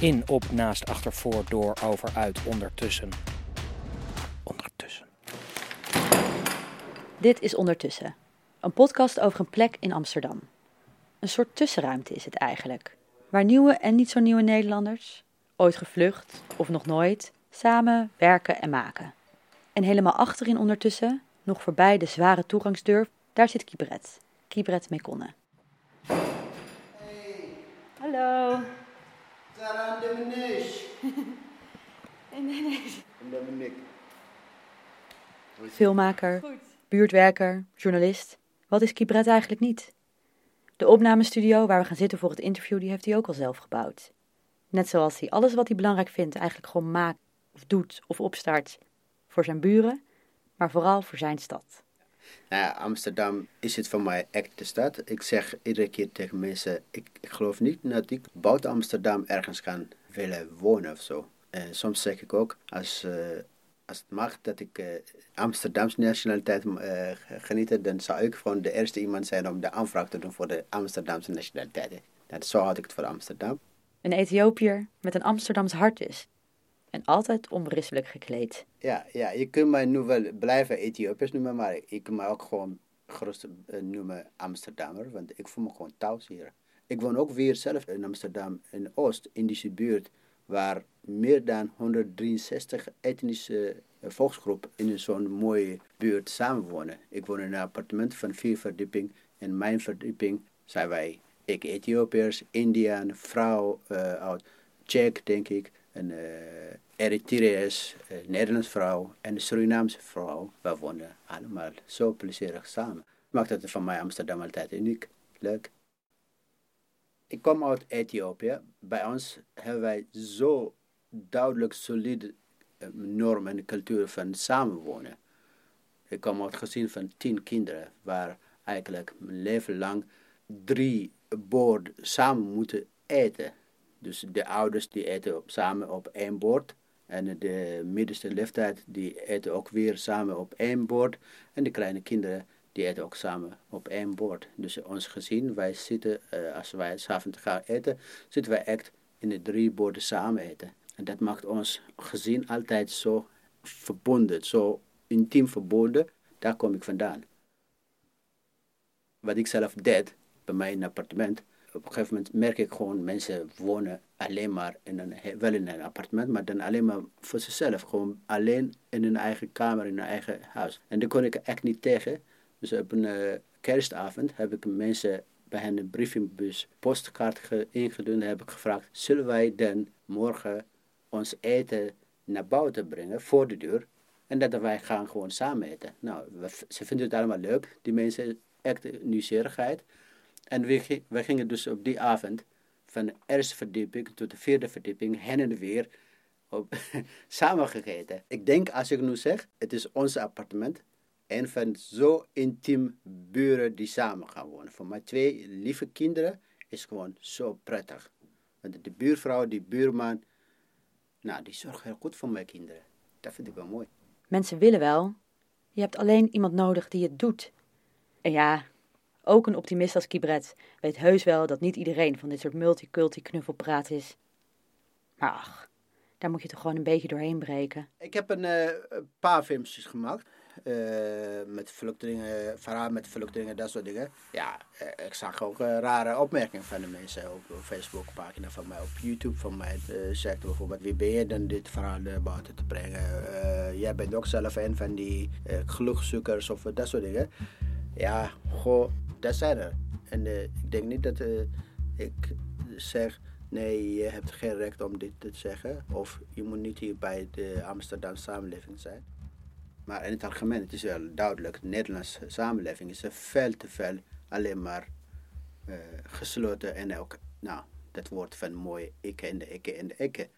In, op, naast, achter, voor, door, over, uit, ondertussen. Ondertussen. Dit is Ondertussen, een podcast over een plek in Amsterdam. Een soort tussenruimte is het eigenlijk, waar nieuwe en niet zo nieuwe Nederlanders, ooit gevlucht of nog nooit, samen werken en maken. En helemaal achterin ondertussen, nog voorbij de zware toegangsdeur, daar zit Kibret, Kibret Mekonne. Hallo. De Meneek. Filmmaker, buurtwerker, journalist. Wat is Kibret eigenlijk niet? De opnamestudio waar we gaan zitten voor het interview, die heeft hij ook al zelf gebouwd. Net zoals hij alles wat hij belangrijk vindt eigenlijk gewoon maakt, of doet, of opstart voor zijn buren, maar vooral voor zijn stad. Nou ja, Amsterdam is het voor mij echt de stad. Ik zeg iedere keer tegen mensen, ik, geloof niet dat ik buiten Amsterdam ergens kan willen wonen of zo. En soms zeg ik ook, als, eh, als het mag dat ik uh, Amsterdamse nationaliteit uh, geniet, dan zou ik gewoon de eerste iemand zijn om de aanvraag te doen voor de Amsterdamse nationaliteit. Dat, zo had ik het voor Amsterdam. Een Ethiopiër met een Amsterdams hart dus. En altijd onberispelijk gekleed. Ja, ja, je kunt mij nu wel blijven Ethiopiërs noemen, maar je kunt mij ook gewoon gerust uh, noemen Amsterdammer, want ik voel me gewoon thuis hier. Ik woon ook weer zelf in Amsterdam, in Oost, Indische buurt, waar meer dan 163 etnische uh, volksgroepen in zo'n mooie buurt samenwonen. Ik woon in een appartement van vier verdieping. En mijn verdieping zijn wij, ik Ethiopiërs, Indiaan, vrouw, uh, oud Tsjech denk ik, een uh, Eritreërs, een Nederlandse vrouw en een Surinaamse vrouw. We wonen allemaal zo plezierig samen. Maakt het van mij Amsterdam altijd uniek, leuk. Ik kom uit Ethiopië. Bij ons hebben wij zo duidelijk solide uh, normen en cultuur van samenwonen. Ik kom uit gezin van tien kinderen, waar eigenlijk mijn leven lang drie borden samen moeten eten. Dus de ouders die eten samen op één bord. En de middenste leeftijd die eten ook weer samen op één bord. En de kleine kinderen die eten ook samen op één bord. Dus ons gezin, wij zitten, uh, als wij s'avonds gaan eten, zitten wij echt in de drie borden samen eten. En dat maakt ons gezin altijd zo verbonden, zo intiem verbonden. Daar kom ik vandaan. Wat ik zelf deed, bij mij in een appartement, op een gegeven moment merk ik gewoon mensen wonen alleen maar in een, wel in een appartement, maar dan alleen maar voor zichzelf. Gewoon alleen in hun eigen kamer, in hun eigen huis. En daar kon ik echt niet tegen. Dus op een uh, kerstavond heb ik mensen bij hen een brievenbus postkaart ingedund en heb ik gevraagd, zullen wij dan morgen ons eten naar buiten brengen, voor de deur, en dat wij gaan gewoon samen eten. Nou, ze vinden het allemaal leuk, die mensen, echt nieuwsgierigheid. En we, gingen dus op die avond van de eerste verdieping tot de vierde verdieping heen en weer op. Ik denk als ik nu zeg, het is ons appartement. En van zo intiem buren die samen gaan wonen. Voor mijn twee lieve kinderen is gewoon zo prettig. Want de buurvrouw, die buurman, nou, die zorgt heel goed voor mijn kinderen. Dat vind ik wel mooi. Mensen willen wel. Je hebt alleen iemand nodig die het doet. En ja, ook een optimist als Kibret weet heus wel dat niet iedereen van dit soort multiculti knuffelpraat is. Maar ach, daar moet je toch gewoon een beetje doorheen breken. Ik heb een uh, paar filmpjes gemaakt. Uh, met vluchtelingen, verhaal met vluchtelingen, dat soort dingen. Ja, uh, ik zag ook rare opmerkingen van de mensen op, op Facebook pagina van mij, op YouTube van mij. zegt bijvoorbeeld, wie ben je dan dit verhaal buiten te brengen? jij bent ook zelf een van die gelukzoekers of dat soort dingen. Ja, goh, dat zijn er. En uh, ik denk niet dat uh, ik zeg, nee, je hebt geen recht om dit te zeggen. Of je moet niet hier bij de Amsterdamse samenleving zijn. Maar in het algemeen, het is wel duidelijk, de Nederlandse samenleving is veel te veel alleen maar uh, gesloten. En ook, nou, dat woord van mooi ikke en de ikke en de ikke.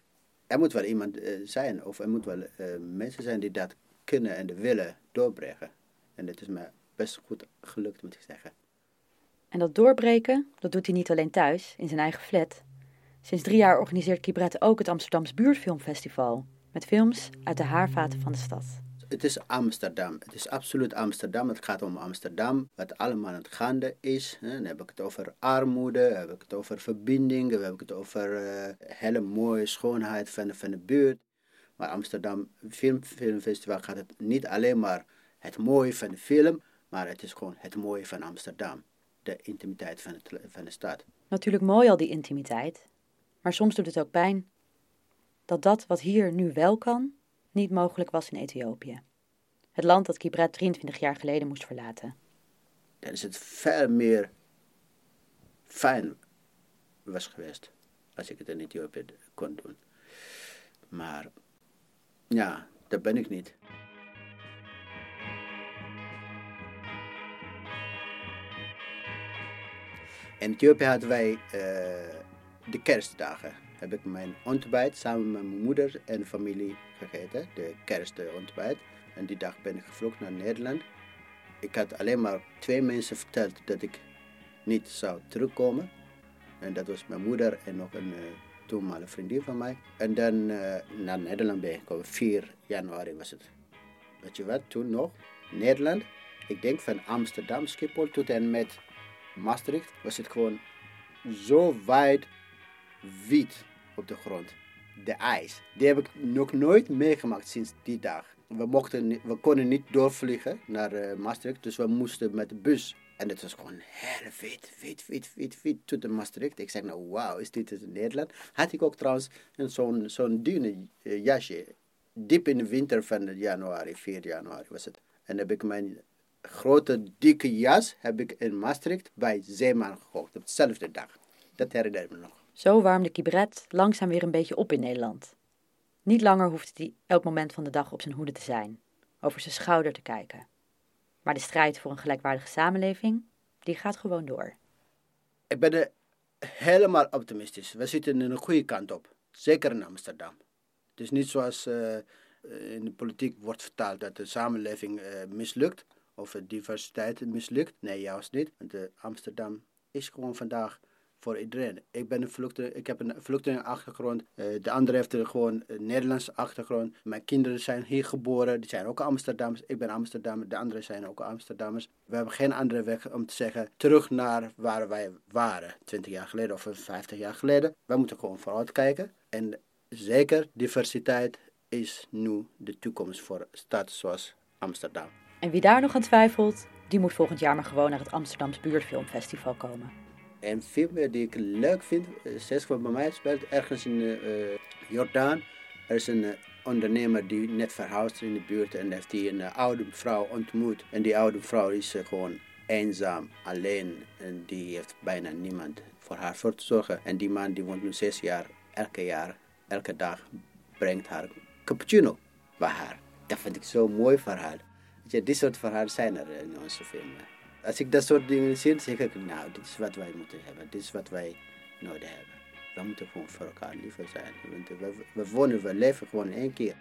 Er moet wel iemand zijn, of er moet wel mensen zijn die dat kunnen en willen doorbrengen. En dat is me best goed gelukt, moet ik zeggen. En dat doorbreken, dat doet hij niet alleen thuis, in zijn eigen flat. Sinds drie jaar organiseert Kibret ook het Amsterdams Buurtfilmfestival. Met films uit de haarvaten van de stad. het is Amsterdam. Het is absoluut Amsterdam. Het gaat om Amsterdam. Wat allemaal aan het gaande is. Dan heb ik het over armoede. Heb ik het over verbindingen. Dan heb ik het over uh, hele mooie schoonheid van, van de buurt. Maar Amsterdam Film, Filmfestival gaat het niet alleen maar het mooie van de film. Maar het is gewoon het mooie van Amsterdam. De intimiteit van, het, van de stad. Natuurlijk mooi al die intimiteit. Maar soms doet het ook pijn dat dat wat hier nu wel kan, niet mogelijk was in Ethiopië. Het land dat Kibret 23 jaar geleden moest verlaten. Dan is het veel meer fijn was geweest als ik het in Ethiopië kon doen. Maar ja, dat ben ik niet. In Ethiopië hadden wij uh, de kerstdagen heb ik mijn ontbijt samen met mijn moeder en familie gegeten. De kerstontbijt. En die dag ben ik gevlogen naar Nederland. Ik had alleen maar twee mensen verteld dat ik niet zou terugkomen. En dat was mijn moeder en nog een uh, toenmalige vriendin van mij. En dan uh, naar Nederland ben ik gekomen. 4 januari was het. Weet je wat, toen nog? Nederland. Ik denk van Amsterdam, Schiphol tot en met Maastricht was het gewoon zo wijd wit op de grond. De ijs. Die heb ik nog nooit meegemaakt sinds die dag. We, mochten, we konden niet doorvliegen naar uh, Maastricht, dus we moesten met de bus. En het was gewoon heel wit, wit, wit, wit, wit tot de Maastricht. Ik zeg nou, wauw, is dit in Nederland? Had ik ook trouwens zo'n zo'n dune uh, jasje. Diep in de winter van januari, 4 januari was het. En heb ik mijn grote, dikke jas heb ik in Maastricht bij Zeeman gekocht. Op dezelfde dag. Dat herinner ik me nog. Zo warmde Kibret langzaam weer een beetje op in Nederland. Niet langer hoefde hij elk moment van de dag op zijn hoede te zijn, over zijn schouder te kijken. Maar de strijd voor een gelijkwaardige samenleving, die gaat gewoon door. Ik ben er helemaal optimistisch. We zitten in een goede kant op. Zeker in Amsterdam. Het is niet zoals uh, in de politiek wordt vertaald dat de samenleving uh, mislukt of diversiteit mislukt. Nee, juist niet. Want Amsterdam is gewoon vandaag voor iedereen. Ik, ben een vluchteling, ik heb een vluchtelingenachtergrond. Uh, de andere heeft gewoon een Nederlandse achtergrond. Mijn kinderen zijn hier geboren. Die zijn ook Amsterdammers. Ik ben Amsterdammer. De anderen zijn ook Amsterdammers. We hebben geen andere weg om te zeggen terug naar waar wij waren. 20 jaar geleden of 50 jaar geleden. Wij moeten gewoon vooruit kijken. En zeker diversiteit is nu de toekomst voor stad zoals Amsterdam. En wie daar nog aan twijfelt, die moet volgend jaar maar gewoon naar het Amsterdams Buurtfilmfestival komen. En film die ik leuk vind, eh, zes van bij mij speelt ergens in uh, Jordaan. Er is een ondernemer die net verhuisd in de buurt en heeft die een oude vrouw ontmoet. En die oude vrouw is gewoon eenzaam, alleen en die heeft bijna niemand voor haar voor te zorgen. En die man die woont nu zes jaar, elke jaar, elke dag brengt haar cappuccino bij haar. Dat vind ik zo'n mooi verhaal. Ja, dit soort verhalen zijn er in onze film. Als ik dat soort dingen zie, zeg ik, nou, dit is wat wij moeten hebben. Dit is wat wij nodig hebben. We moeten gewoon voor elkaar liever zijn. Want we, we wonen, we leven gewoon één keer.